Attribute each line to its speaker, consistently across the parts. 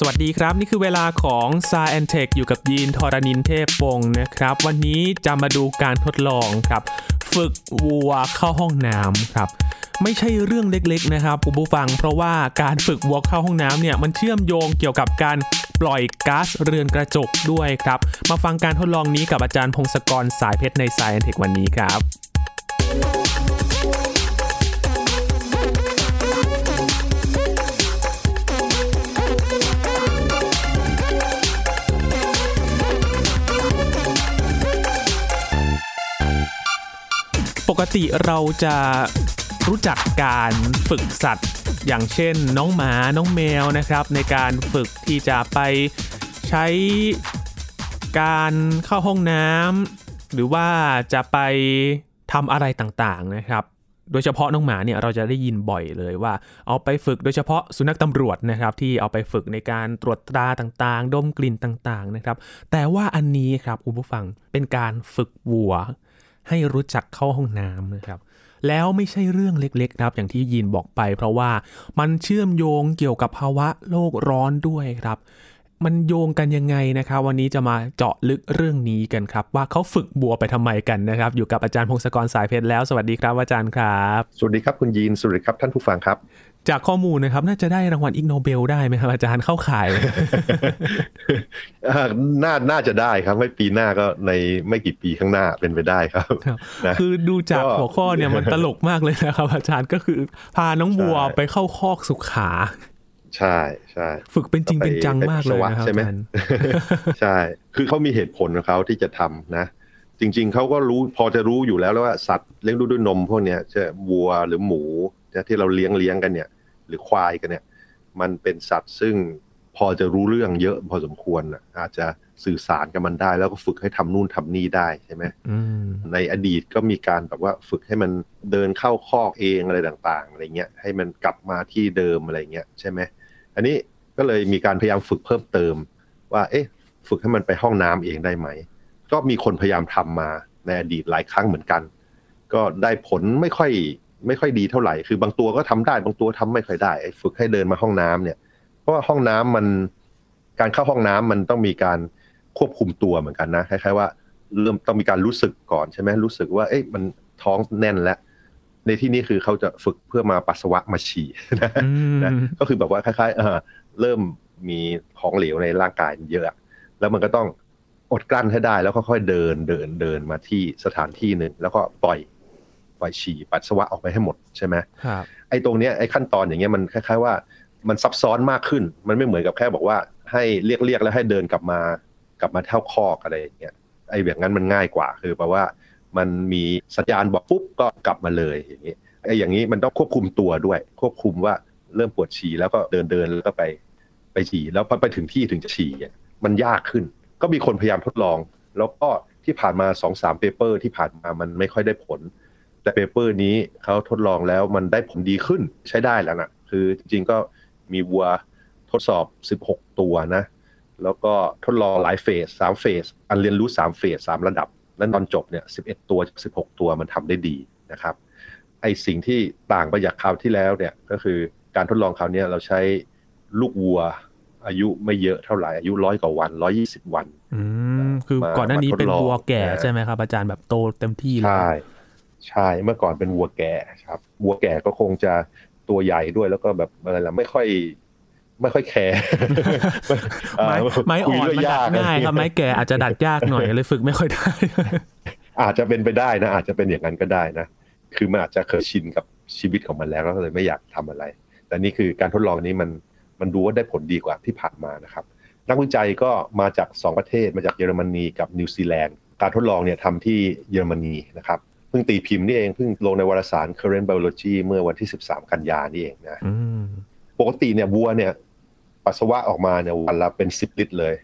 Speaker 1: สวัสดีครับ นี่คือเวลาของ s าแอนเทคอยู่กับยีนทอรณินเทพวงศ์นะครับ วันนี้จะมาดูการทดลองครับ ฝึกวัวเข้าห้องน้ำครับ ไม่ใช่เรื่องเล็กๆนะครับคุณผู้ฟัง เพราะว่าการฝึกวัวเข้าห้องน้ำเนี่ยมันเชื่อมโยงเกี่ยวกับการปล่อยก๊าซเรือนกระจกด้วยครับ มาฟังการทดลองนี้กับอาจารย์พงศกรสายเพชรใน s าแอนเทควันนี้ครับ ปกติเราจะรู้จักการฝึกสัตว์ อย่างเช่นน้องหมาน้องแมวนะครับ ในการฝึกที่จะไปใช้การเข้าห้องน้ำหรือว่าจะไปทำอะไรต่างๆนะครับ โดยเฉพาะน้องหมาเนี่ยเราจะได้ยินบ่อยเลยว่า เอาไปฝึกโดยเฉพาะสุนัขตำรวจนะครับ ที่เอาไปฝึกในการตรวจตราต่างๆ ดมกลิ่นต่างๆนะครับ แต่ว่าอันนี้ครับคุณผู้ฟังเป็นการฝึกวัว ให้รู้จักเข้าห้องน้ำนะครับแล้วไม่ใช่เรื่องเล็กๆครับอย่างที่ยีนบอกไป เพราะว่ามันเชื่อมโยงเกี่ยวกับภาวะโลกร้อนด้วยครับ มันโยงกันยังไงนะครับ วันนี้จะมาเจาะลึกเรื่องนี้กันครับ ว่าเขาฝึกบัวไปทำไมกันนะครับ อยู่กับอาจารย์พงศกรสายเพชรแล้วสวัสดีครับอาจารย์ครับ
Speaker 2: สวัสดีครับคุณยีนสวัสดีครับท่านผู้ฟังครับ
Speaker 1: จากข้อมูลนะครับ น่าจะได้รางวัลอิกโนเบลได้ไหมครับอาจารย์เข้าข่าย
Speaker 2: อ่าน่าน่าจะได้ครับไม่ปีหน้าก็ในไม่กี่ปีข้างหน้าเป็นไปได้ครับ
Speaker 1: ครับ
Speaker 2: นะ
Speaker 1: คือดูจาก
Speaker 2: ก็
Speaker 1: หัวข้อเนี่ยมันตลกมากเลยนะครับ อาจารย์ก็คือพาน้องบัว
Speaker 2: ใช่
Speaker 1: ไปเข้าคอกสุขา
Speaker 2: ใช่ใช่
Speaker 1: ฝึกเป็นจริง
Speaker 2: ไป
Speaker 1: เป็นจังมากเลย
Speaker 2: ไปปัสสาวะ
Speaker 1: นะครับ
Speaker 2: ใช่ไหม
Speaker 1: อาจารย์
Speaker 2: ใช่ คือเขามีเหตุผลของเขาที่จะทำนะจริง ๆเขาก็รู้พอจะรู้อยู่แล้วแล้วว่าสัตว์เลี้ยงดูด้วยนมพวกเนี้ยจะวัวหรือหมูนะที่เราเลี้ยงเลี้ยงกันเนี่ย หรือควายกันเนี่ย มันเป็นสัตว์ซึ่งพอจะรู้เรื่องเยอะพอสมควรน่ะอาจจะสื่อสารกับมันได้ แล้วก็ฝึกให้ทำนู่นทำนี่ได้ใช่ไหม
Speaker 1: อืม
Speaker 2: ในอดีตก็มีการแบบว่าฝึกให้มันเดินเข้าคอกเองอะไรต่างๆอะไรเงี้ยให้มันกลับมาที่เดิมอะไรเงี้ยใช่ไหมอันนี้ก็เลยมีการพยายามฝึกเพิ่มเติม ว่า เอ๊ะ ฝึกให้มันไปห้องน้ำเองได้ไหม ก็มีคนพยายามทำมาในอดีตหลายครั้งเหมือนกัน ก็ได้ผลไม่ค่อย ไม่ค่อยดีเท่าไหร่ คือบางตัวก็ทำได้บางตัวทำไม่ค่อยได้ไอ้ฝึกให้เดินมาห้องน้ำเนี่ย เพราะว่าห้องน้ำมันการเข้าห้องน้ำมันต้องมีการควบคุมตัวเหมือนกันนะคล้ายๆว่าเริ่มต้องมีการรู้สึกก่อนใช่ไหมรู้สึกว่าเอ๊ะมันท้องแน่นแล้วในที่นี้คือเขาจะฝึกเพื่อมาปัสสาวะมาฉี่นะ
Speaker 1: อืม
Speaker 2: นะก็คือแบบว่าคล้ายๆเออเริ่มมีของเหลวในร่างกายเยอะ แล้วมันก็ต้องอดกลั้นให้ได้แล้วค่อยๆเดินเดินเดินมาที่สถานที่หนึ่งแล้วก็ปล่อย ปล่อยฉี่ปัสสาวะออกไปให้หมดใช่ไหม
Speaker 1: ครับ
Speaker 2: ไอ้ตรงเนี้ยไอ้ขั้นตอนอย่างเงี้ยมันคล้ายๆว่ามันซับซ้อนมากขึ้น มันไม่เหมือนกับแค่บอกว่าให้เรียกเรียกแล้วให้เดินกลับมากลับมาเท่าคอกอะไรอย่างเงี้ยไอ้แบบนั้นมันง่ายกว่าคือแปลว่า มันมีสัญญาณบอกปุ๊บก็กลับมาเลยอย่างงี้ไอ้อย่างนี้มันต้องควบคุมตัวด้วย ควบคุมว่าเริ่มปวดฉี่แล้วก็เดินเดินแล้วก็ไปไปฉี่แล้วพอไปถึงที่ถึงจะฉี่อะมันยากขึ้น ก็มีคนพยายามทดลอง แล้วก็ที่ผ่านมาสองสาม paper ที่ผ่านมามันไม่ค่อยได้ผล แต่ paper นี้เขาทดลองแล้วมันได้ผลดีขึ้นใช้ได้แล้วนะคือจริงๆก็มีวัวทดสอบ 16 ตัวนะ แล้วก็ทดลองหลาย phase สาม phase อันเรียนรู้3 phase สามระดับ แล้วตอนจบเนี่ย11 ตัวจาก16 ตัวมันทำได้ดีนะครับ ไอสิ่งที่ต่างไปจากคราวที่แล้วเนี่ยก็คือการทดลองคราวเนี้ยเราใช้ลูกวัวอายุไม่เยอะเท่าไหร่อายุร้อยกว่าวัน120วัน
Speaker 1: อืมคือ
Speaker 2: มา
Speaker 1: ก่อนหน้านี้
Speaker 2: มาทด
Speaker 1: เป็น
Speaker 2: ลอง
Speaker 1: บัวแก่
Speaker 2: นะ
Speaker 1: ใช่ไหมครับ อาจารย์แบบโตเต็มที่เลย
Speaker 2: ใช่ ใช่เมื่อก่อนเป็นวัวแก่ครับ วัวแก่ก็คงจะตัวใหญ่ด้วยแล้วก็แบบอะไรล่ะไม่ค่อยไม่ค่อยแคร์
Speaker 1: ไม้ไม้อ่อน
Speaker 2: คุยด้วย
Speaker 1: มันดัด
Speaker 2: ยาก
Speaker 1: ง่ายครับไม้แก่อาจจะดัดยากหน่อยเลยฝึกไม่ค่อยได้
Speaker 2: อาจจะเป็นไปได้นะ อาจจะเป็นอย่างนั้นก็ได้นะ คือมันอาจจะเคยชินกับชีวิตของมันแล้วก็เลยไม่อยากทำอะไร แต่นี่คือการทดลองนี้มันมันดูว่าได้ผลดีกว่าที่ผ่านมานะครับ นักวิจัยก็มาจาก 2 ประเทศมาจากเยอรมนีกับนิวซีแลนด์การทดลองเนี่ยทำที่เยอรมนีนะครับเพิ่งตีพิมพ์นี่เองเพิ่งลงในวารสาร Current Biology เมื่อวันที่ 13 กันยานี่เองนะ
Speaker 1: อืม
Speaker 2: ปกติเนี่ยวัวเนี่ย ปัสสาวะออกมาเนี่ยวันละเป็น10ลิตรเลย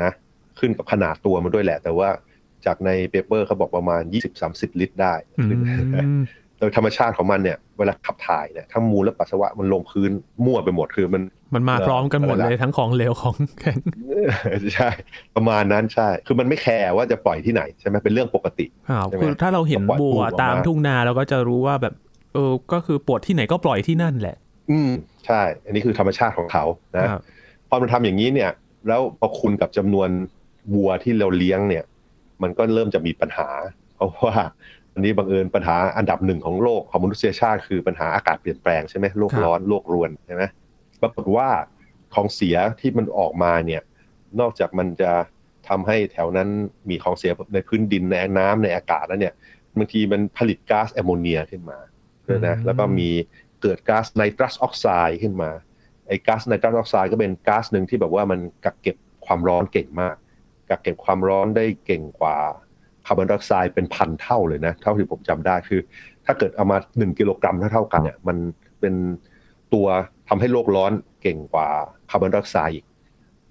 Speaker 2: นะ ขึ้นกับขนาดตัวมันด้วยแหละ แต่ว่าจากใน paper เขาบอกประมาณ 20-30 ลิตรได้
Speaker 1: อื
Speaker 2: ขึ้น
Speaker 1: ม
Speaker 2: โดยธรรมชาติของมันเนี่ยเวลาขับถ่ายเนี่ยทั้งมูลและปัสสาวะมันลงพื้นมั่วไปหมดคือมัน
Speaker 1: มันมาพร้อมกันหมดเลยทั้งของเหลวของแข็ง
Speaker 2: ใช่ประมาณนั้นใช่ คือมันไม่แคร์ว่าจะปล่อยที่ไหนใช่ไหมเป็นเรื่องปกติ
Speaker 1: อ้าว
Speaker 2: ใช่ไหม
Speaker 1: คือถ้าเราเห็น
Speaker 2: ก็ปล่อย
Speaker 1: บัว
Speaker 2: ปูออกมา
Speaker 1: ตามทุ่งนาเราก็จะรู้ว่าแบบเออก็คือปวดที่ไหนก็ปล่อยที่นั่นแหละ
Speaker 2: อืมใช่ อันนี้คือธรรมชาติของเขานะ
Speaker 1: ครับ
Speaker 2: พอมันทำอย่างนี้เนี่ย แล้วพอคุณกับจำนวนวัวที่เราเลี้ยงเนี่ย มันก็เริ่มจะมีปัญหา เพราะว่า อันนี้บังเอิญปัญหาอันดับหนึ่งของโลกของมนุษยชาติคือปัญหาอากาศเปลี่ยนแปลงใช่ไหมโลกร้อนโลกรวนใช่ไหมปรากฏว่าของเสียที่มันออกมาเนี่ย นอกจากมันจะทำให้แถวนั้นมีของเสียในพื้นดินในน้ำในอากาศแล้วเนี่ยบางทีมันผลิตก๊าซแอมโมเนียขึ้นมานะแล้วก็มีเกิดก๊าซไนตรัสออกไซด์ขึ้นมาไอ้ก๊าซไนตรัสออกไซด์ก็เป็นก๊าซหนึ่งที่แบบว่ามันกักเก็บความร้อนเก่งมาก กักเก็บความร้อนได้เก่งกว่า คาร์บอนไดออกไซด์เป็นพันเท่าเลยนะเท่าที่ผมจำได้คือ ถ้าเกิดเอามาหนึ่งกิโลกรัมเท่ากันเนี่ยมันเป็นตัวทำให้โลกร้อนเก่งกว่าคาร์บอนไดออกไซด์อีก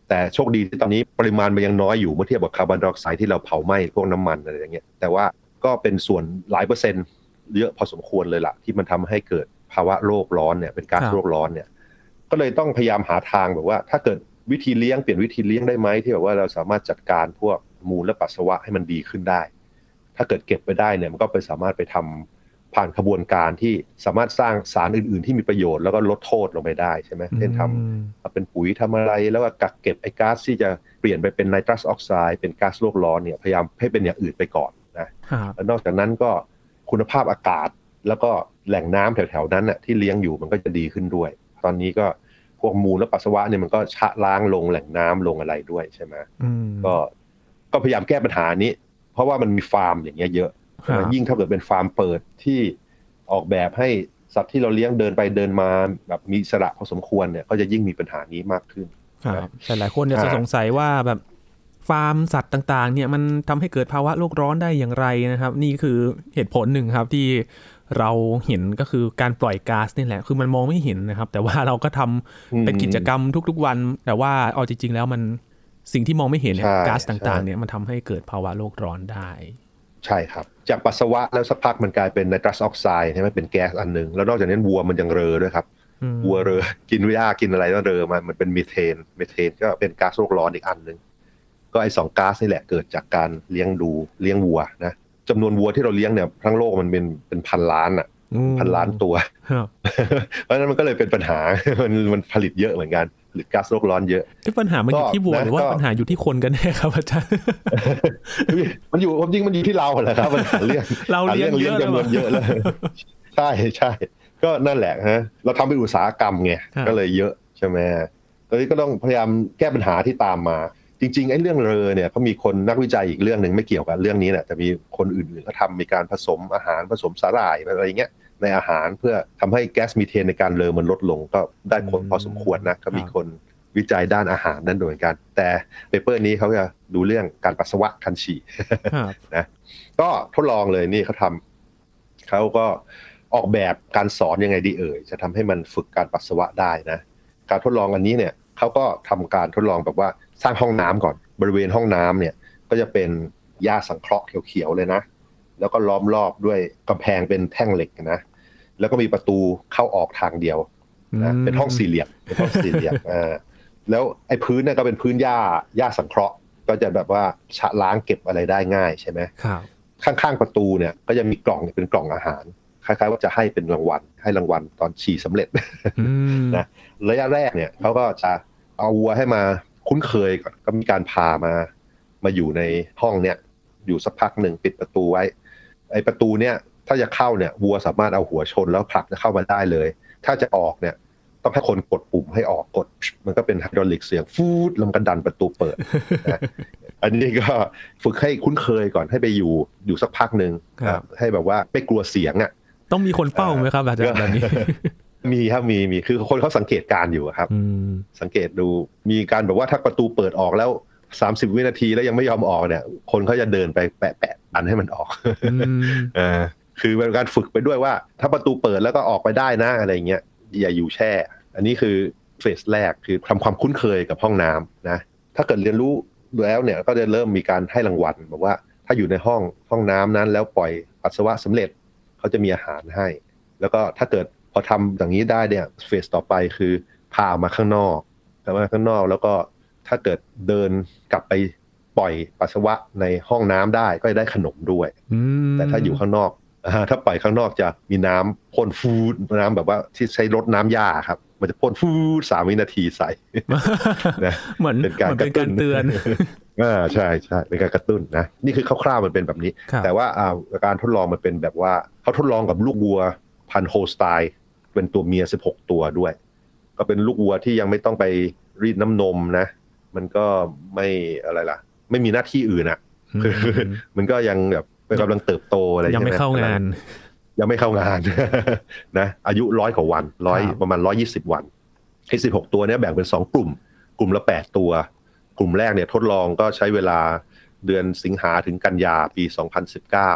Speaker 2: แต่โชคดีที่ตอนนี้ปริมาณมันยังน้อยอยู่เมื่อเทียบกับคาร์บอนไดออกไซด์ที่เราเผาไหม้พวกน้ำมันอะไรอย่างเงี้ยแต่ว่าก็เป็นส่วนหลายเปอร์เซ็นต์เยอะพอสมควรเลยล่ะ ที่มันทำให้เกิดภาวะโลกร้อนเนี่ยเป็นก๊าซโลกร้อนเนี่ย ก็เลยต้องพยายามหาทางแบบว่า ถ้าเกิดวิธีเลี้ยงเปลี่ยนวิธีเลี้ยงได้ไหมที่แบบว่าเราสามารถจัดการพวก มูลและปัสสาวะให้มันดีขึ้นได้ ถ้าเกิดเก็บไปได้เนี่ยมันก็ไปสามารถไปทำผ่านขบวนการที่สามารถสร้างสารอื่น ๆ ที่มีประโยชน์แล้วก็ลดโทษลงไปได้ใช่ไหมเช่นทำเป็นปุ๋ยทำอะไรแล้วก็กักเก็บไอ้ก๊าซที่จะเปลี่ยนไปเป็นไนตรัสออกไซด์เป็นก๊าซโลกร้อนเนี่ยพยายามให้เป็นอย่างอื่นไปก่อนนะแล้วนอกจากนั้นก็คุณภาพอากาศแล้วก็แหล่งน้ำแถว ๆ นั้นน่ะที่เลี้ยงอยู่มันก็จะดีขึ้นด้วย ตอนนี้ก็พวกมูลและปัสสาวะเนี่ยมันก็ชะล้างลงแหล่งน้ำลงอะไรด้วยใช่ไหมก็ ก็พยายามแก้ปัญหานี้ เพราะว่ามันมีฟาร์มอย่างเงี้ยเยอะ ยิ่งถ้าเกิดเป็นฟาร์มเปิดที่ออกแบบให้สัตว์ที่เราเลี้ยงเดินไปเดินมาแบบมีสระพอสมควรเนี่ยก็จะยิ่งมีปัญหานี้มากขึ้น
Speaker 1: ครับแต่หลายคนจะสงสัยว่าแบบฟาร์มสัตว์ต่างๆ เนี่ยมันทำให้เกิดภาวะโลกร้อนได้อย่างไรนะครับ นี่คือเหตุผลหนึ่งครับที่เราเห็นก็คือการปล่อยก๊าซนี่แหละ คือมันมองไม่เห็นนะครับ แต่ว่าเราก็ทำเป็นกิจกรรมทุกๆวัน แต่ว่าเอาจริงๆแล้วมัน สิ่งที่มองไม่เห็นเนี่ยก๊าซต่างๆเนี่ยมันทำให้เกิดภาวะโลกร้อนได้
Speaker 2: ใช่ครับ จากปัสสาวะแล้วสักพักมันกลายเป็นไนตรัสออกไซด์ใช่ไหมเป็นแก๊สอันหนึ่งแล้วนอกจากนั้นวัวมันยังเรอด้วยครับวัวเรอกินวิยากินอะไรก็เรอมามันเป็นมีเทนมีเทนก็เป็นก๊าซโลกร้อนอีกอันหนึ่งก็ไอสองก๊าซนี่แหละเกิดจากการเลี้ยงดูเลี้ยงวัวนะจำนวนวัวที่เราเลี้ยงเนี่ยทั้งโลกมันเป็นเป็นพันล้านอะ พันล้านตัว เพราะฉะนั้นมันก็เลยเป็นปัญหา มันมันผลิตเยอะเหมือนกันหรือก๊าซโลกร้อนเยอะ
Speaker 1: ที่ปัญหามันอยู่ที่วัวหรือว่าปัญหาอยู่ที่คนกันแน่ครับอาจารย์
Speaker 2: มันอยู่ความจริงมันอยู่ที่เราแหละครับปัญหาเรื่อง
Speaker 1: เราเลี้ยงเยอะ
Speaker 2: จำนวนเยอะเลยใช่ใช่ ก็นั่นแหละฮะ เราทำเป็นอุตสาหกรรมไง ก็เลยเยอะใช่ไหมตอนนี้ก็ต้องพยายามแก้ปัญหาที่ตามมา จริงๆไอ้เรื่องเรอเนี่ยเขามีคนนักวิจัยอีกเรื่องหนึ่งไม่เกี่ยวกับเรื่องนี้แหละแต่มีคนอื่นๆก็ทำมีการผสมอาหารผสมสาหร่ายอะไรเงี้ยในอาหารเพื่อทำให้แก๊สมีเทนในการเลอมันลดลงก็ได้ผลพอสมควรนะก็มีคนวิจัยด้านอาหารนั่นโดยกัน แต่เปเปอร์นี้เขาจะดูเรื่องการปัสสาวะคันฉี่นะก็ทดลองเลยนี่เขาทำเขาก็ออกแบบการสอนยังไงดีเอ่ยจะทำให้มันฝึกการปัสสาวะได้นะ การทดลองอันนี้เนี่ย เขาก็ทำการทดลองแบบว่าสร้างห้องน้ำก่อน บริเวณห้องน้ำเนี่ยก็จะเป็นหญ้าสังเคราะห์เขียวๆเลยนะ แล้วก็ล้อมรอบด้วยกำแพงเป็นแท่งเหล็กนะ แล้วก็มีประตูเข้าออกทางเดียวนะเป็นห้องสี่เหลี่ยมเป็นห้องสี่เหลี่ยมอ่าแล้วไอ้พื้นเนี่ยก็เป็นพื้นหญ้าหญ้าสังเคราะห์ ก็จะแบบว่าชะล้างเก็บอะไรได้ง่ายใช่ไหม
Speaker 1: ครับ
Speaker 2: ข้างๆประตูเนี่ยก็จะมีกล่องเป็นกล่องอาหารคล้ายๆว่าจะให้เป็นรางวัลให้รางวัลตอนฉี่สำเร็จนะระยะแรกเนี่ยเขาก็จะ เอาวัวให้มาคุ้นเคยก่อนก็มีการพามา มาอยู่ในห้องเนี่ย อยู่สักพักหนึ่งปิดประตูไว้ ไอประตูเนี่ย ถ้าจะเข้าเนี่ยวัวสามารถเอาหัวชนแล้วผลักจะเข้ามาได้เลย ถ้าจะออกเนี่ย ต้องให้คนกดปุ่มให้ออกกด มันก็เป็นไฮดรอลิกเสียงฟูดแล้วกันดันประตูเปิดอันนี้ก็ฝึกให้คุ้นเคยก่อนให้ไปอยู่อยู่สักพักหนึ่งให้แบบว่าไม่กลัวเสียงอะ
Speaker 1: ต้องมีคนเฝ้าไหมครับอาจารย์แบบนี้
Speaker 2: มีครับมีมีคือคนเขาสังเกตการอยู่ครับสังเกตดูมีการแบบว่าถ้าประตูเปิดออกแล้วสามสิบวินาทีแล้วยังไม่ยอมออกเนี่ย คนเขาจะเดินไปแปะแปะดันให้มันออกอ่าคือเป็นการฝึกไปด้วยว่า ถ้าประตูเปิดแล้วก็ออกไปได้นะอะไรเงี้ยอย่าอยู่แช่ อันนี้คือเฟสแรกคือทำความคุ้นเคยกับห้องน้ำนะ ถ้าเกิดเรียนรู้แล้วเนี่ยก็จะเริ่มมีการให้รางวัลบอกว่า ถ้าอยู่ในห้องห้องน้ำนั้นแล้วปล่อยปัสสาวะสำเร็จเขาจะมีอาหารให้ แล้วก็ถ้าเกิด พอทำอย่างนี้ได้เนี่ยเฟสต่อไปคือพาออกมาข้างนอกพามาข้างนอกแล้วก็ถ้าเกิดเดินกลับไปปล่อยปัสสาวะในห้องน้ำได้ก็จะได้ขนมด้วยแต่ถ้าอยู่ข้างนอกถ้าปล่อยข้างนอกจะมีน้ำพ่นฟูดน้ำแบบว่าที่ใช้รดน้ำหญ้าครับ มันจะพ่นฟูสามวินาทีใส่
Speaker 1: นะเหมือนเป็นการกระตุ้นเตือน
Speaker 2: อ่าใช่ใช่เป็นการกระตุ้นนะนี่คือคร่าวๆมันเป็นแบบนี้ แต่ว่าอ่าการทดลองมันเป็นแบบว่าเขาทดลองกับลูกวัวพันโฮสไตล์ เป็นตัวเมียสิบหกตัวด้วย ก็เป็นลูกวัวที่ยังไม่ต้องไปรีดน้ำนมนะ มันก็ไม่อะไรล่ะ ไม่มีหน้าที่อื่นอะคือมันก็ยังแบบกำลังเติบโตอะไร
Speaker 1: ยังไม่เข้างาน
Speaker 2: ยังไม่เข้างานนะ อายุร้อยกว่าวันร้อยประมาณร้อยี่สิบวันไอ้สิบหกตัวเนี้ยแบ่งเป็นสองกลุ่ม กลุ่มละแปดตัว กลุ่มแรกเนี่ยทดลองก็ใช้เวลาเดือนสิงหาถึงกันยาปีสองพันสิบเก้า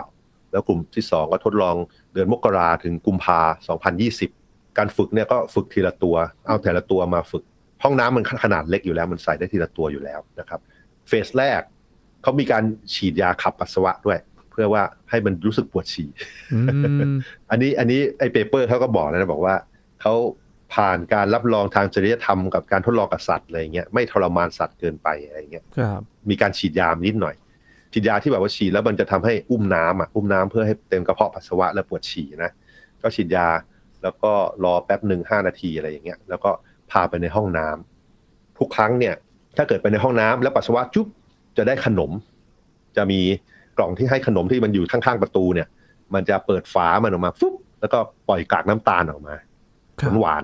Speaker 2: แล้วกลุ่มที่สองก็ทดลองเดือนมกราถึงกุมภาสองพันยี่สิบ การฝึกเนี่ยก็ฝึกทีละตัว เอาแต่ละตัวมาฝึก ห้องน้ำมันขนาดเล็กอยู่แล้ว มันใส่ได้ทีละตัวอยู่แล้วนะครับ phase แรกเขามีการฉีดยาขับปัสสาวะด้วย เพื่อว่าให้มันรู้สึกปวดฉี่อันนี้อันนี้ไอ้ paper เขาก็บอกนะบอกว่าเขาผ่านการรับรองทางจริยธรรมกับการทดลองกับสัตว์อะไรเงี้ยไม่ทรมานสัตว์เกินไปอะไรเงี้ยมีการฉีดยานิดหน่อย ฉีดยาที่แบบว่าฉีดแล้วมันจะทำให้อุ้มน้ำอะอุ้มน้ำเพื่อให้เต็มกระเพาะปัสสาวะแล้วปวดฉี่นะก็ฉีดยา แล้วก็รอแป๊บหนึ่งห้านาทีอะไรอย่างเงี้ย แล้วก็พาไปในห้องน้ำทุกครั้งเนี่ย ถ้าเกิดไปในห้องน้ำแล้วปัสสาวะจุ๊บจะได้ขนม จะมีกล่องที่ให้ขนมที่มันอยู่ข้างๆประตูเนี่ย มันจะเปิดฝามันออกมาฟุ๊บแล้วก็ปล่อยกากน้ำตาลออกมาหวานหวาน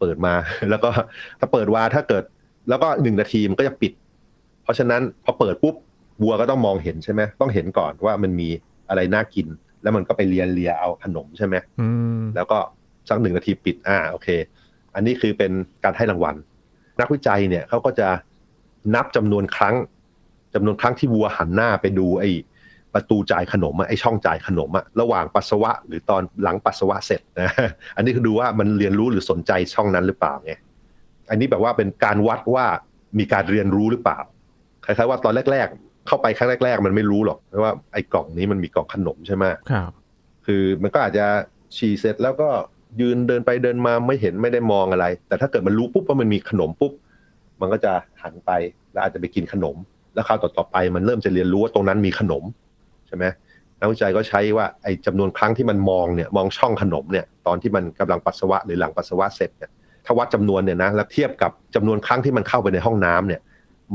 Speaker 2: เปิดมา แล้วก็ถ้าเปิดวาถ้าเกิด แล้วก็หนึ่งนาทีมันก็จะปิด เพราะฉะนั้นพอเปิดปุ๊บวัวก็ต้องมองเห็นใช่ไหมต้องเห็นก่อนว่ามันมีอะไรน่ากิน แล้วมันก็ไปเลียเลียเอาขนมใช่ไหมแล้วก็ สักหนึ่งนาทีปิดอ่าโอเค อันนี้คือเป็นการให้รางวัล นักวิจัยเนี่ยเขาก็จะนับจำนวนครั้งจำนวนครั้งที่วัวหันหน้าไปดูไอ้ประตูจ่ายขนมไอ้ช่องจ่ายขนมอะระหว่างปัสสาวะหรือตอนหลังปัสสาวะเสร็จนะอันนี้คือดูว่ามันเรียนรู้หรือสนใจช่องนั้นหรือเปล่าไงอันนี้แบบว่าเป็นการวัดว่ามีการเรียนรู้หรือเปล่าคล้ายๆว่าตอนแรก ๆ เข้าไปครั้งแรก ๆ มันไม่รู้หรอกว่าไอ้กล่องนี้มันมีกล่องขนมใช่ไหม
Speaker 1: ครับ
Speaker 2: คือมันก็อาจจะฉี่เสร็จแล้วก็ ยืนเดินไปเดินมาไม่เห็นไม่ได้มองอะไร แต่ถ้าเกิดมันรู้ปุ๊บว่ามันมีขนมปุ๊บ มันก็จะหันไปแล้วอาจจะไปกินขนม แล้วคราวต่อๆไปมันเริ่มจะเรียนรู้ว่าตรงนั้นมีขนมใช่ไหมนักวิจัยก็ใช้ว่าไอ้จำนวนครั้งที่มันมองเนี่ยมองช่องขนมเนี่ยตอนที่มันกำลังปัสสาวะหรือหลังปัสสาวะเสร็จเนี่ยถ้าวัดจำนวนเนี่ยนะแล้วเทียบกับจำนวนครั้งที่มันเข้าไปในห้องน้ำเนี่ย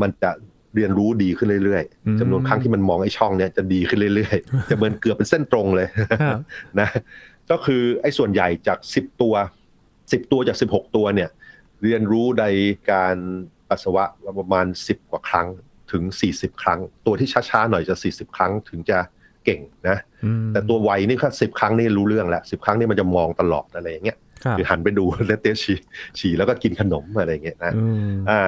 Speaker 2: มันจะเรียนรู้ดีขึ้นเรื่อยๆจำนวนครั้งที่มันมองไอ้ช่องเนี่ยจะดีขึ้นเรื่อยๆ จะเหมือนเกือบเป็นเส้นตรงเลยนะ ก็คือไอ้ส่วนใหญ่จากสิบตัวสิบตัวจากสิบหกตัวเนี่ย เรียนรู้ในการปัสสาวะประมาณสิบกว่าครั้งถึงสี่สิบครั้ง ตัวที่ช้าๆหน่อยจะสี่สิบครั้งถึงจะเก่งนะ แต่ตัวไวนี่แค่สิบครั้งนี่รู้เรื่องแล้วสิบครั้งนี่มันจะมองตลอดอะไรอย่างเงี้ยคือหันไปดูแล้วเตะฉี่ฉี่แล้วก็กินขนมอะไรอย่างเงี้ยนะอ่า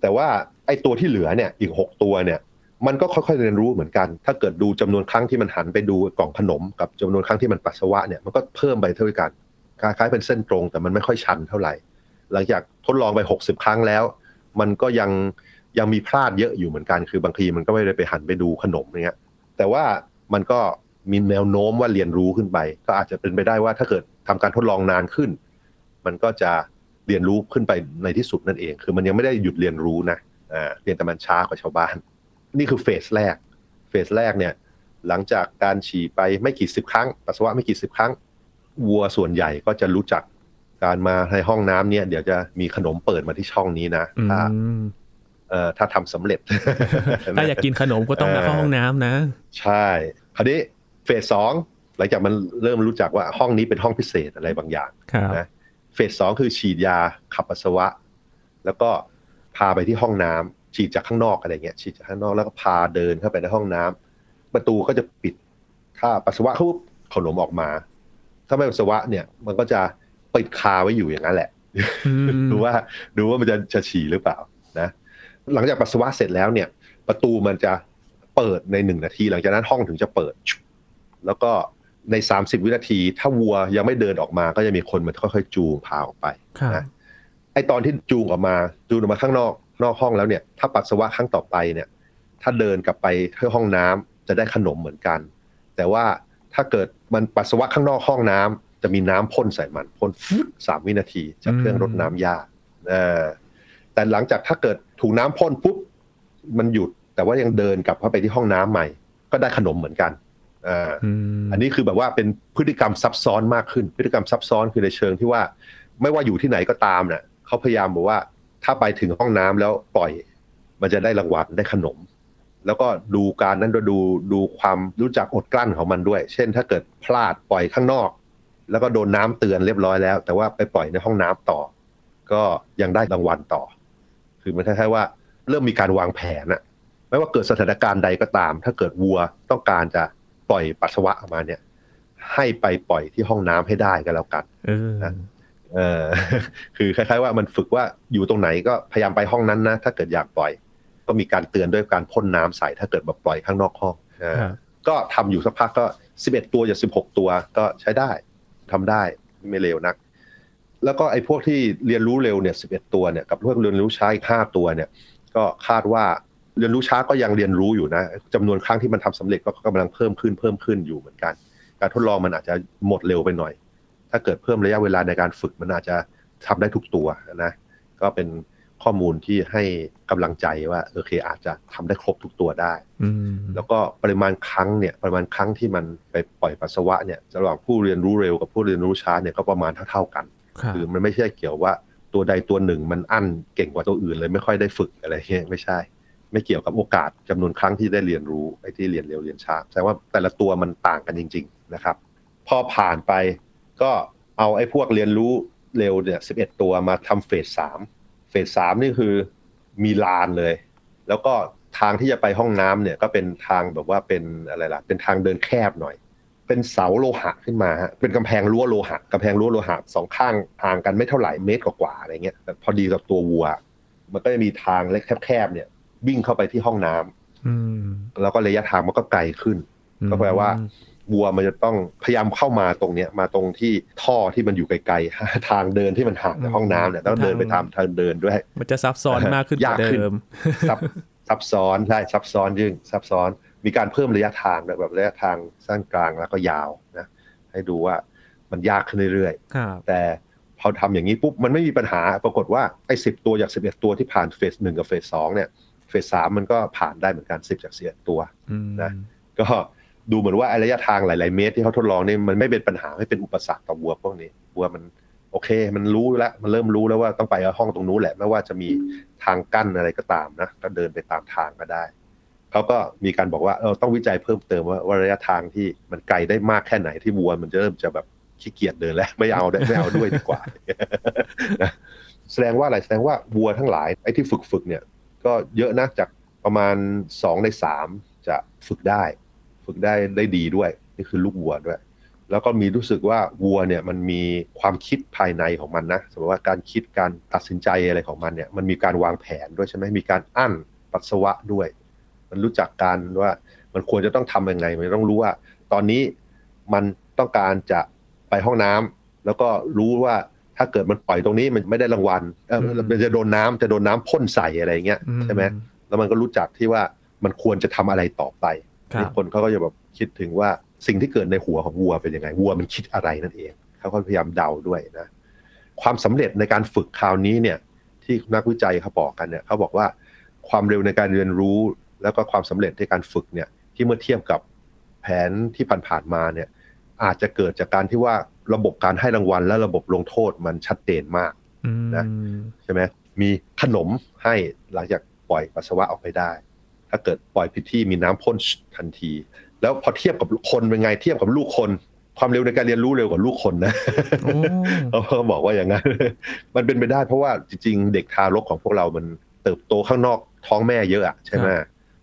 Speaker 2: แต่ว่าไอ้ตัวที่เหลือเนี่ยอีกหกตัวเนี่ย มันก็ค่อยๆเรียนรู้เหมือนกัน ถ้าเกิดดูจำนวนครั้งที่มันหันไปดูกล่องขนมกับจำนวนครั้งที่มันปัสสาวะเนี่ยมันก็เพิ่มไปเท่ากันคล้ายๆเป็นเส้นตรงแต่มันไม่ค่อยชันเท่าไหร่ หลังจากทดลองไปหกสิบครั้งแล้ว มันก็ยังยังมีพลาดเยอะอยู่เหมือนกัน คือบางทีมันก็ไม่ได้ไปหันไปดูขนมเนี้ยแต่ว่ามันก็มีแนวโน้มว่าเรียนรู้ขึ้นไป ก็อาจจะเป็นไปได้ว่าถ้าเกิดทำการทดลองนานขึ้น มันก็จะเรียนรู้ขึ้นไปในที่สุดนั่นเอง คือมันยังไม่ได้หยุดเรียนรู้นะอ่าเพียงแต่มันช้ากว่าชาวบ้าน นี่คือเฟสแรก เฟสแรกเนี่ย หลังจากการฉี่ไปไม่กี่สิบครั้ง ปัสสาวะไม่กี่สิบครั้ง วัวส่วนใหญ่ก็จะรู้จักการมาในห้องน้ำเนี่ย เดี๋ยวจะมีขนมเปิดมาที่ช่องนี้นะถ้าเอ่อถ้าทำสำเร็จ
Speaker 1: ถ้าอยากกินขนมก็ต้องมาเข้าห้องน้ำนะ
Speaker 2: ใช่คราวนี้เฟสสองหลังจากมันเริ่มรู้จักว่าห้องนี้เป็นห้องพิเศษอะไรบางอย่างนะเฟสสองคือฉีดยาขับปัสสาวะ แล้วก็พาไปที่ห้องน้ำ ฉีดจากข้างนอกอะไรเงี้ยฉีดจากข้างนอกแล้วก็พาเดินเข้าไปในห้องน้ำประตูก็จะปิดถ้าปัสสาวะเขาขนมออกมา ถ้าไม่ปัสสาวะเนี่ย มันก็จะปิดคาไว้อยู่อย่างนั้นแหละดูว่าดูว่ามันจะจะฉี่หรือเปล่านะหลังจากปัสสาวะเสร็จแล้วเนี่ย ประตูมันจะเปิดในหนึ่งนาที หลังจากนั้นห้องถึงจะเปิด แล้วก็ในสามสิบวินาที ถ้าวัวยังไม่เดินออกมาก็จะมีคนมาค่อยๆจูงพาออกไปนะไอตอนที่จูงออกมา จูงออกมาข้างนอก นอกห้องแล้วเนี่ย ถ้าปัสสาวะครั้งต่อไปเนี่ย ถ้าเดินกลับไปที่ห้องน้ำจะได้ขนมเหมือนกัน แต่ว่าถ้าเกิดมันปัสสาวะข้างนอกห้องน้ำจะมีน้ำพ่นใส่มันพ่นฟุดสามวินาทีจากเครื่องรดน้ำยาแต่หลังจากถ้าเกิดถูกน้ำพ่นปุ๊บมันหยุด แต่ว่ายังเดินกลับเข้าไปที่ห้องน้ำใหม่ ก็ได้ขนมเหมือนกันอันนี้คือแบบว่าเป็นพฤติกรรมซับซ้อนมากขึ้น พฤติกรรมซับซ้อนคือในเชิงที่ว่า ไม่ว่าอยู่ที่ไหนก็ตามเนี่ยเขาพยายามบอกว่า ถ้าไปถึงห้องน้ำแล้วปล่อย มันจะได้รางวัลได้ขนม แล้วก็ดูการนั้นดูดูความรู้จักอดกลั้นของมันด้วย เช่น ถ้าเกิดพลาดปล่อยข้างนอก แล้วก็โดนน้ำเตือนเรียบร้อยแล้ว แต่ว่าไปปล่อยในห้องน้ำต่อ ก็ยังได้รางวัลต่อ คือมันคล้ายๆว่า เริ่มมีการวางแผนอะไม่ว่าเกิดสถานการณ์ใดก็ตาม ถ้าเกิดวัวต้องการจะปล่อยปัสสาวะออกมาเนี่ย ให้ไปปล่อยที่ห้องน้ำให้ได้ก็แล้วกัน
Speaker 1: ออ
Speaker 2: นะ เออคือคล้ายๆว่ามันฝึกว่าอยู่ตรงไหนก็พยายามไปห้องนั้นนะ ถ้าเกิดอยากปล่อย ก็มีการเตือนด้วยการพ่นน้ำใส่ถ้าเกิดแบบปล่อยข้างนอกห้องนะ
Speaker 1: ครับ
Speaker 2: ก็ทำอยู่สักพักก็11ตัวจาก16ตัวก็ใช้ได้ทำได้ไม่เลวนัก แล้วก็ไอ้พวกที่เรียนรู้เร็วเนี่ย11ตัวเนี่ยกับพวกเรียนรู้ช้าอีก5ตัวเนี่ย ก็คาดว่าเรียนรู้ช้าก็ยังเรียนรู้อยู่นะจำนวนครั้งที่มันทำสำเร็จก็กำลังเพิ่มขึ้นเพิ่มขึ้นอยู่เหมือนกัน การทดลองมันอาจจะหมดเร็วไปหน่อย ถ้าเกิดเพิ่มระยะเวลาในการฝึกมันอาจจะทำได้ทุกตัวนะ ก็เป็นข้อมูลที่ให้กำลังใจว่าโอเคอาจจะทำได้ครบทุกตัวได้
Speaker 1: อืม
Speaker 2: แล้วก็ปริมาณครั้งเนี่ยปริมาณครั้งที่มันไปปล่อยปัสสาวะเนี่ยระหว่างผู้เรียนรู้เร็วกับผู้เรียนรู้ช้าเนี่ยก็ประมาณเท่าๆกัน
Speaker 1: ครับ
Speaker 2: คือมันไม่ใช่เกี่ยวว่าตัวใดตัวหนึ่งมันอั้นเก่งกว่าตัวอื่นเลยไม่ค่อยได้ฝึกอะไรเงี้ยไม่ใช่ ไม่เกี่ยวกับโอกาสจำนวนครั้งที่ได้เรียนรู้ไอ้ที่เรียนเร็วเรียนช้าแสดงว่าแต่ละตัวมันต่างกันจริง ๆ นะครับ พอผ่านไป ก็เอาไอ้พวกเรียนรู้เร็วเนี่ยสิบเอ็ดตัวมาทำเฟสสามเฟสสามนี่คือมีลานเลย แล้วก็ทางที่จะไปห้องน้ำเนี่ยก็เป็นทางแบบว่าเป็นอะไรล่ะ เป็นทางเดินแคบหน่อย เป็นเสาโลหะขึ้นมาฮะเป็นกำแพงรั้วโลหะกำแพงรั้วโลหะสองข้างห่างกันไม่เท่าไหร่เมตรกว่าๆอะไรเงี้ยแต่พอดีกับตัววัว มันก็จะมีทางเล็กแคบๆเนี่ย วิ่งเข้าไปที่ห้องน้ำ
Speaker 1: อืม
Speaker 2: แล้วก็ระยะทางมันก็ไกลขึ้น ก็แปลว่า วัวมันจะต้องพยายามเข้ามาตรงเนี้ยมาตรงที่ท่อที่มันอยู่ไกลๆทางเดินที่มันห่างจากห้องน้ำเนี่ยต้องเดินไปตามทางเดินด้วย
Speaker 1: มันจะซับซ้อนมากขึ้นกว่ายา
Speaker 2: กขึ้น
Speaker 1: เดิม
Speaker 2: ซับซับซ้อนใช่ซับซ้อนยิ่งซับซ้อน มีการเพิ่มระยะทางด้วยแบบระยะทางสั้นกลางแล้วก็ยาวนะให้ดูว่ามันยากขึ้นเรื่อยๆ
Speaker 1: ครับ
Speaker 2: แต่พอทำอย่างนี้ปุ๊บมันไม่มีปัญหาปรากฏว่าไอ้สิตัวจากสิบเอ็ดตัวที่ผ่านเฟสหนึ่งกับเฟสสองเนี่ยเฟสสามมันก็ผ่านได้เหมือนกันสิบจากสิบเอ็ดตัว
Speaker 1: อืม
Speaker 2: นะก็ ดูเหมือนว่าระยะทางหลาย ๆ เมตรที่เขาทดลองนี่มันไม่เป็นปัญหาไม่เป็นอุปสรรคต่อวัวพวกนี้วัวมันโอเค มันรู้แล้วมันเริ่มรู้แล้วว่าต้องไปห้องตรงนู้นแหละไม่ว่าจะมีทางกั้นอะไรก็ตามนะก็เดินไปตามทางก็ได้เขาก็มีการบอกว่าเออต้องวิจัยเพิ่มเติมว่าว่าระยะทางที่มันไกลได้มากแค่ไหนที่วัวมันจะเริ่มจะแบบขี้เกียจเดินแล้วไม่เอาได้ไม่เอาด้วยดีกว่านะแสดงว่าอะไรแสดงว่าวัวทั้งหลายไอ้ที่ฝึกฝึกเนี่ย ก็เยอะนะจากประมาณสองในสามจะฝึกได้ ฝึกได้ได้ดีด้วย นี่คือลูกวัวด้วย แล้วก็มีรู้สึกว่าวัวเนี่ยมันมีความคิดภายในของมันนะสมมติว่าการคิดการตัดสินใจอะไรของมันเนี่ยมันมีการวางแผนด้วยใช่ไหมมีการอั้นปัสสาวะด้วย มันรู้จักการว่ามันควรจะต้องทำยังไง มันต้องรู้ว่า ตอนนี้มันต้องการจะไปห้องน้ำแล้วก็รู้ว่าถ้าเกิดมันปล่อยตรงนี้มันไม่ได้รางวัลเออมันจะโดนน้ำจะโดนน้ำพ่นใส่อะไรอย่างเงี้ยใช่ไหมแล้วมันก็รู้จักที่ว่ามันควรจะทำอะไรต่อไป
Speaker 1: ครับ
Speaker 2: นี่คนเขาก็จะแบบคิดถึงว่าสิ่งที่เกิดในหัวของวัวเป็นยังไงวัวมันคิดอะไรนั่นเองเขาก็พยายามเดาด้วยนะความสำเร็จในการฝึกคราวนี้เนี่ย ที่นักวิจัยเขาบอกกันเนี่ยเขาบอกว่าความเร็วในการเรียนรู้ แล้วก็ความสำเร็จในการฝึกเนี่ย ที่เมื่อเทียบกับแผนที่ผ่านๆมาเนี่ย อาจจะเกิดจากการที่ว่าระบบการให้รางวัล และระบบลงโทษมันชัดเจนมาก
Speaker 1: อืม
Speaker 2: นะใช่ไหมมีขนมให้หลังจากปล่อยปัสสาวะออกไปได้ ถ้าเกิดปล่อยผิดที่มีน้ำพ่นทันที แล้วพอเทียบกับคนเป็นไงเทียบกับลูกคน ความเร็วในการเรียนรู้เร็วกว่าลูกคนนะ
Speaker 1: โอ้
Speaker 2: เขาบอกว่าอย่างนั้นมันเป็นไปได้เพราะว่าจริง ๆ เด็กทารกของพวกเรามันเติบโตข้างนอกท้องแม่เยอะอะใช่ไหม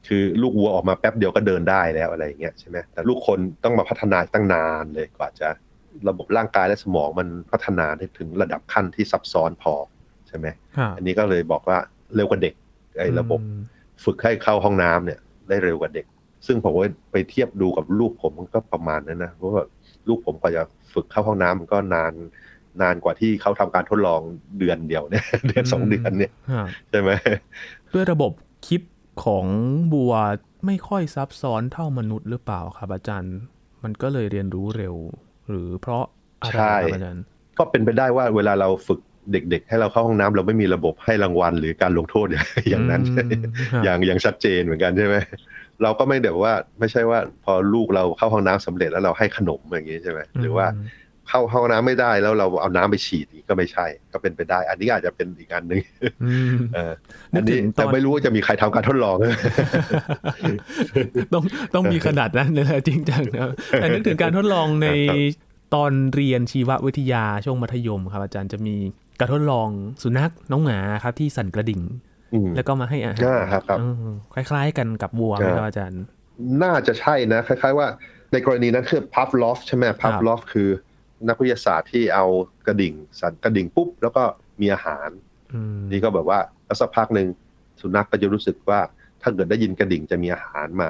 Speaker 2: คือลูกวัวออกมาแป๊บเดียวก็เดินได้แล้วอะไรอย่างเงี้ยใช่ไหมแต่ลูกคนต้องมาพัฒนาตั้งนานเลยกว่าจะระบบร่างกายและสมองมันพัฒนาได้ถึงระดับขั้นที่ซับซ้อนพอใช่ไหม
Speaker 1: ครับ
Speaker 2: อันนี้ก็เลยบอกว่าเร็วกว่าเด็กไอ้ระบบ
Speaker 1: อืม
Speaker 2: ฝึกให้เข้าห้องน้ำเนี่ย ได้เร็วกว่าเด็ก ซึ่งผมว่าไปเทียบดูกับลูกผมมันก็ประมาณนั้นนะเพราะว่าลูกผมกว่าจะฝึกเข้าห้องน้ำมันก็นานนานกว่าที่เขาทำการทดลองเดือนเดียวเนี่ยเดือนสองเดือนเนี่ย
Speaker 1: ครับ
Speaker 2: ใช่ไหม
Speaker 1: ด้วยระบบคิดของบัวไม่ค่อยซับซ้อนเท่ามนุษย์หรือเปล่าครับอาจารย์ มันก็เลยเรียนรู้เร็ว หรือเพราะอะไรครับอาจารย์
Speaker 2: ก็เป็นไปได้ว่าเวลาเราฝึก เด็กๆ ให้เราเข้าห้องน้ำเราไม่มีระบบให้รางวัลหรือการลงโทษอย่างอย่างนั้น
Speaker 1: อืมครับ
Speaker 2: อย่างอย่างชัดเจนเหมือนกันใช่ไหมเราก็ไม่เดี๋ยวว่าไม่ใช่ว่า พอลูกเราเข้าห้องน้ำสำเร็จแล้วเราให้ขนมอย่างนี้ใช่ไหมหรือว่าเข้าห้องน้ำไม่ได้แล้วเราเอาน้ำไปฉีดก็ไม่ใช่ ก็เป็นไปได้ อันนี้อาจจะเป็นอีกอันหนึ่งเอออันนี้แต่ไม่รู้ว่าจะมีใครทำการทดลอง
Speaker 1: ต้องต้องมีขนาดนั้นเลยจริงจังนะแต่นึกถึงการทดลองในตอนเรียนชีววิทยาช่วงมัธยมครับอาจารย์จะมี การทดลองสุนัขน้องหมาครับที่สั่นกระดิ่ง แล้วก็มาให้อาหารคล้าย ๆ กันกับวัวไหมครับอาจารย์
Speaker 2: น่าจะใช่นะ คล้าย ๆ ว่าในกรณีนั้นคือพัฟลอฟใช่ไหมพัฟลอฟคือ นักวิทยาศาสตร์ที่เอากระดิ่ง สั่นกระดิ่งปุ๊บ แล้วก็มีอาหารนี่ก็แบบว่าสักพักหนึ่งสุนัขก็จะรู้สึกว่า ถ้าเกิดได้ยินกระดิ่งจะมีอาหารมา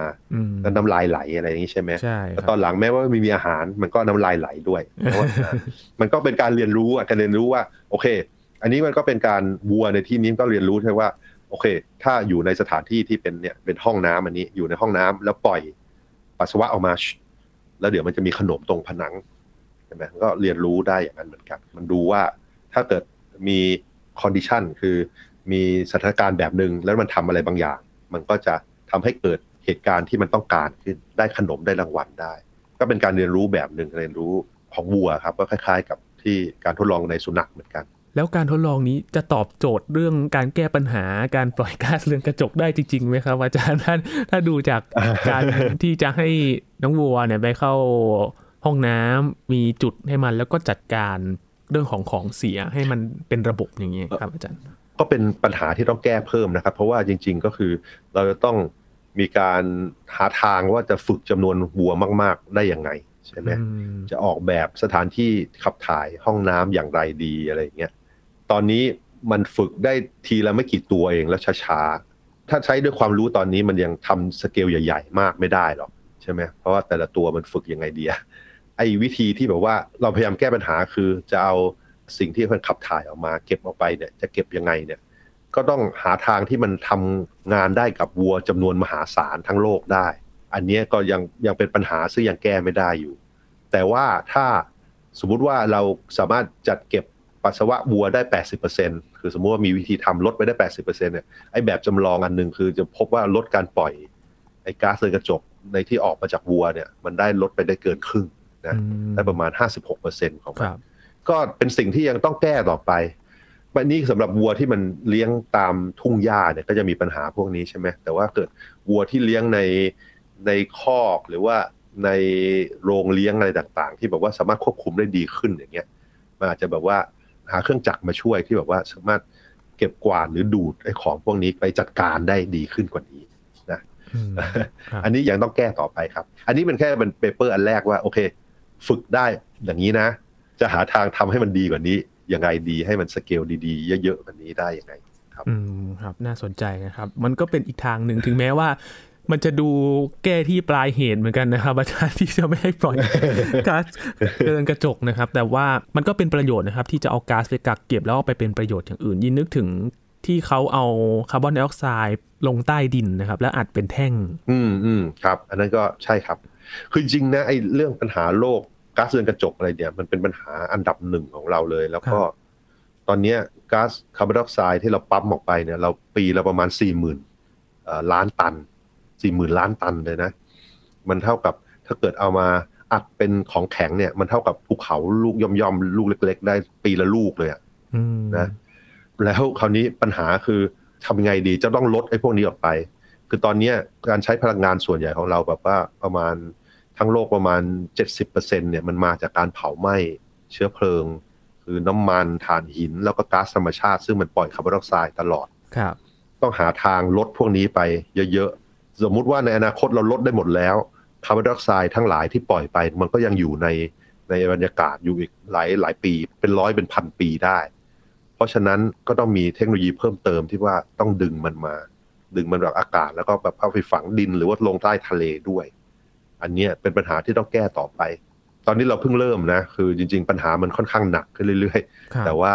Speaker 2: แล้วน้ำลายไหลอะไรอย่างนี้ใช่ไหม
Speaker 1: ใช่
Speaker 2: ตอนหลังแม้ว่าไม่มีอาหารมันก็น้ำลายไหลด้วยมันก็เป็นการเรียนรู้อะการเรียนรู้ว่า โอเค อันนี้มันก็เป็นการวัวในที่นี้ก็เรียนรู้ใช่ว่า โอเค ถ้าอยู่ในสถานที่ที่เป็นเนี่ยเป็นห้องน้ำอันนี้อยู่ในห้องน้ำแล้วปล่อยปัสสาวะออกมา แล้วเดี๋ยวมันจะมีขนมตรงผนังใช่ไหมก็เรียนรู้ได้อย่างนั้นเหมือนกัน มันดูว่าถ้าเกิดมี condition คือมีสถานการณ์แบบหนึ่งแล้วมันทำอะไรบางอย่าง มันก็จะทำให้เกิดเหตุการณ์ที่มันต้องการขึ้นได้ขนมได้รางวัลได้ ก็เป็นการเรียนรู้แบบหนึ่งเรียนรู้ของวัวครับก็คล้าย ๆ กับที่การทดลองในสุนัขเหมือนกัน
Speaker 1: แล้วการทดลองนี้จะตอบโจทย์เรื่องการแก้ปัญหาการปล่อยก๊าซเรือนกระจกได้จริงๆไหมครับอาจารย์ท่านถ้าดูจากการที่จะให้น้องวัวเนี่ยไปเข้าห้องน้ำมีจุดให้มันแล้วก็จัดการเรื่องของของเสียให้มันเป็นระบบอย่างนี้ครับอาจารย์
Speaker 2: ก็เป็นปัญหาที่ต้องแก้เพิ่มนะครับ เพราะว่าจริง ๆ ก็คือเราจะต้องมีการหาทางว่าจะฝึกจำนวนวัวมาก ๆ ได้ยังไงใช่ไหมจะออกแบบสถานที่ขับถ่ายห้องน้ำอย่างไรดีอะไรเงี้ยตอนนี้มันฝึกได้ทีละไม่กี่ตัวเองแล้วช้าๆถ้าใช้ด้วยความรู้ตอนนี้มันยังทำสเกลใหญ่ ๆ มากไม่ได้หรอกใช่ไหมเพราะว่าแต่ละตัวมันฝึกยังไงดีไอ้วิธีที่แบบว่าเราพยายามแก้ปัญหาคือจะเอา สิ่งที่มันขับถ่ายออกมา เก็บออกไปเนี่ยจะเก็บยังไงเนี่ยก็ต้องหาทางที่มันทำงานได้กับวัวจำนวนมหาศาลทั้งโลกได้ อันนี้ก็ยังยังเป็นปัญหาซึ่งยังแก้ไม่ได้อยู่ แต่ว่าถ้าสมมุติว่าเราสามารถจัดเก็บปัสสาวะวัวได้ 80%คือสมมติว่ามีวิธีทำลดไปได้ 80%เนี่ยไอ้แบบจำลองอันหนึ่งคือจะพบว่าลดการปล่อยไอ้ก๊าซเรือนกระจกในที่ออกมาจากวัวเนี่ยมันได้ลดไปได้เกินครึ่งนะได้ประมาณ 56%ของมัน ก็เป็นสิ่งที่ยังต้องแก้ต่อไปวันนี้สำหรับวัวที่มันเลี้ยงตามทุ่งหญ้าเนี่ยก็จะมีปัญหาพวกนี้ใช่ไหมแต่ว่าเกิดวัวที่เลี้ยงในในคอกหรือว่าในโรงเลี้ยงอะไรต่าง ๆ ที่แบบว่าสามารถควบคุมได้ดีขึ้นอย่างเงี้ยมันอาจจะแบบว่าหาเครื่องจักรมาช่วยที่แบบว่าสามารถเก็บกวาดหรือดูดไอ้ของพวกนี้ไปจัดการได้ดีขึ้นกว่านี้นะอันนี้ยังต้องแก้ต่อไปครับ อันนี้เป็นแค่เป็น paper อันแรกว่าโอเค ฝึกได้อย่างนี้นะ จะหาทางทำให้มันดีกว่านี้ยังไงดีให้มันสเกลดีๆ เยอะๆแบบนี้ได้ยังไงครับ
Speaker 1: อืมครับน่าสนใจนะครับ มันก็เป็นอีกทางหนึ่งถึงแม้ว่า มันจะดูแก้ที่ปลายเหตุเหมือนกันนะครับอาจารย์ที่จะไม่ให้ปล่อยก๊าซเกินกระจกนะครับ แต่ว่ามันก็เป็นประโยชน์นะครับ ที่จะเอาก๊าซไปกักเก็บแล้วเอาไปเป็นประโยชน์อย่างอื่น ยินนึกถึงที่เขาเอาคาร์บอนไดออกไซด์ลงใต้ดินนะครับ แล้วอัดเป็นแท่ง
Speaker 2: อืมอืมครับ อันนั้นก็ใช่ครับ คือจริงนะไอ้เรื่องปัญหาโลก ก๊าซเรือนกระจกอะไรเนี่ยมันเป็นปัญหาอันดับหนึ่งของเราเลย แล้วก็ตอนนี้ก๊าซคาร์บอนไดออกไซด์ที่เราปั๊มออกไปเนี่ย เราปีละประมาณสี่หมื่นล้านตันสี่หมื่นล้านตันเลยนะ มันเท่ากับถ้าเกิดเอามาอัดเป็นของแข็งเนี่ย มันเท่ากับภูเขาลูกย่อมๆลูกเล็ก ๆ ได้ปีละลูกเลยอะนะแล้วคราวนี้ปัญหาคือทำยังไงดีจะต้องลดไอ้พวกนี้ออกไป คือตอนนี้การใช้พลังงานส่วนใหญ่ของเราแบบว่าประมาณ ทั้งโลกประมาณ 70%เนี่ยมันมาจากการเผาไหม้เชื้อเพลิง คือน้ำมันถ่านหินแล้วก็ก๊าซธรรมชาติ ซึ่งมันปล่อยคาร์บอนไดออกไซด์ตลอด
Speaker 1: ครับ
Speaker 2: ต้องหาทางลดพวกนี้ไปเยอะสมมุติว่าในอนาคตเราลดได้หมดแล้วคาร์บอนไดออกไซด์ทั้งหลายที่ปล่อยไป มันก็ยังอยู่ในในบรรยากาศอยู่อีกหลายหลายปี เป็นร้อยเป็นพันปีได้ เพราะฉะนั้นก็ต้องมีเทคโนโลยีเพิ่มเติมที่ว่าต้องดึงมันมา ดึงมันจากอากาศแล้วก็แบบเอาไปฝังดินหรือว่าลงใต้ทะเลด้วย อันนี้เป็นปัญหาที่ต้องแก้ต่อไป ตอนนี้เราเพิ่งเริ่มนะ คือจริง ๆ ปัญหามันค่อนข้างหนักขึ้นเรื่อยๆ แต่ว่า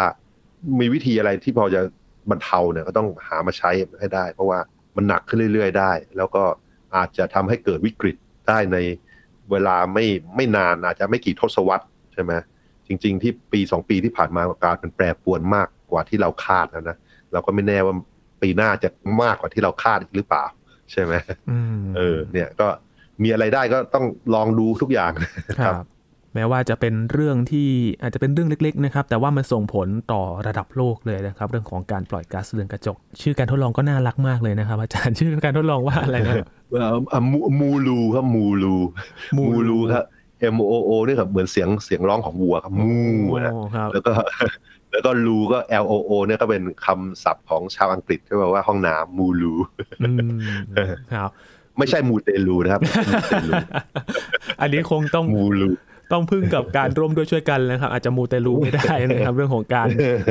Speaker 2: มีวิธีอะไรที่พอจะบรรเทาเนี่ยก็ต้องหามาใช้ให้ได้ เพราะว่ามันหนักขึ้นเรื่อยๆ ได้ แล้วก็อาจจะทำให้เกิดวิกฤตได้ในเวลาไม่ไม่นานอาจจะไม่กี่ทศวรรษใช่ไหมจริง ๆ ที่ปีสองปีที่ผ่านมาการเป็นแปรปรวนมากกว่าที่เราคาดนะนะเราก็ไม่แน่ว่าปีหน้าจะมากกว่าที่เราคาดอีกหรือเปล่า ใช่ไหมเออ เนี่ยก็ มีอะไรได้ก็ต้องลองดูทุกอย่างครับ
Speaker 1: แม้ว่าจะเป็นเรื่องที่อาจจะเป็นเรื่องเล็ก ๆ นะครับ แต่ว่ามันส่งผลต่อระดับโลกเลยนะครับ เรื่องของการปล่อยก๊าซเรือนกระจก ชื่อการทดลองก็น่ารักมากเลยนะครับ อาจารย์ชื่อการทดลองว่าอะไรนะ
Speaker 2: เอ่ออะมูมูลูครับมูลู
Speaker 1: มูลู
Speaker 2: มูลูครับ M O O นี่ครับเหมือนเสียงเสียงร้องของวัวครับมูนะ
Speaker 1: โอ้ครับ
Speaker 2: แล้วก็แล้วก็ลูก็ L O O เนี่ยก็เป็นคำศัพท์ของชาวอังกฤษที่แปลว่าห้องน้ำมูลู
Speaker 1: อืมครับ
Speaker 2: ไม่ใช่มูเตลูนะครับมูเตลู
Speaker 1: อันนี้คงต้อง
Speaker 2: มูลู
Speaker 1: ต้องพึ่งกับการร่วมด้วยช่วยกันนะครับ อาจจะมูเตลูไม่ได้นะครับ เรื่องของการ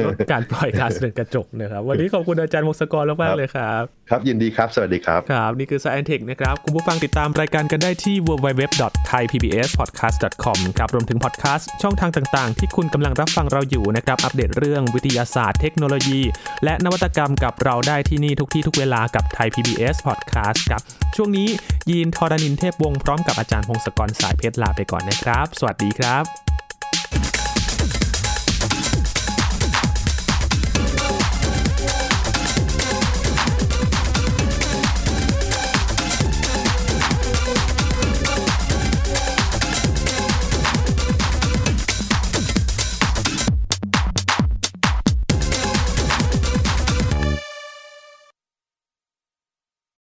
Speaker 1: ลดการปล่อยก๊าซเรือนกระจกนะครับ วันนี้ขอบคุณอาจารย์วงศกรมากๆเลยครับ
Speaker 2: ครับยินดีครับ สวัสดีครับ
Speaker 1: ครับ นี่คือ Science Tech นะครับ คุณผู้ฟังติดตามรายการกันได้ที่ www.thaipbspodcast.com ครับรวมถึงพอดแคสต์ช่องทางต่างๆ ที่คุณกำลังรับฟังเราอยู่นะครับ อัปเดตเรื่องวิทยาศาสตร์เทคโนโลยี และนวัตกรรมกับเราได้ที่นี่ทุกที่ทุกเวลากับ Thai PBS Podcast ครับช่วงนี้ยีนทอรานินเทพวงศ์พร้อมกับอาจารย์พงศกรสายเพชรลาไปก่อนนะครับสวัสดีครับ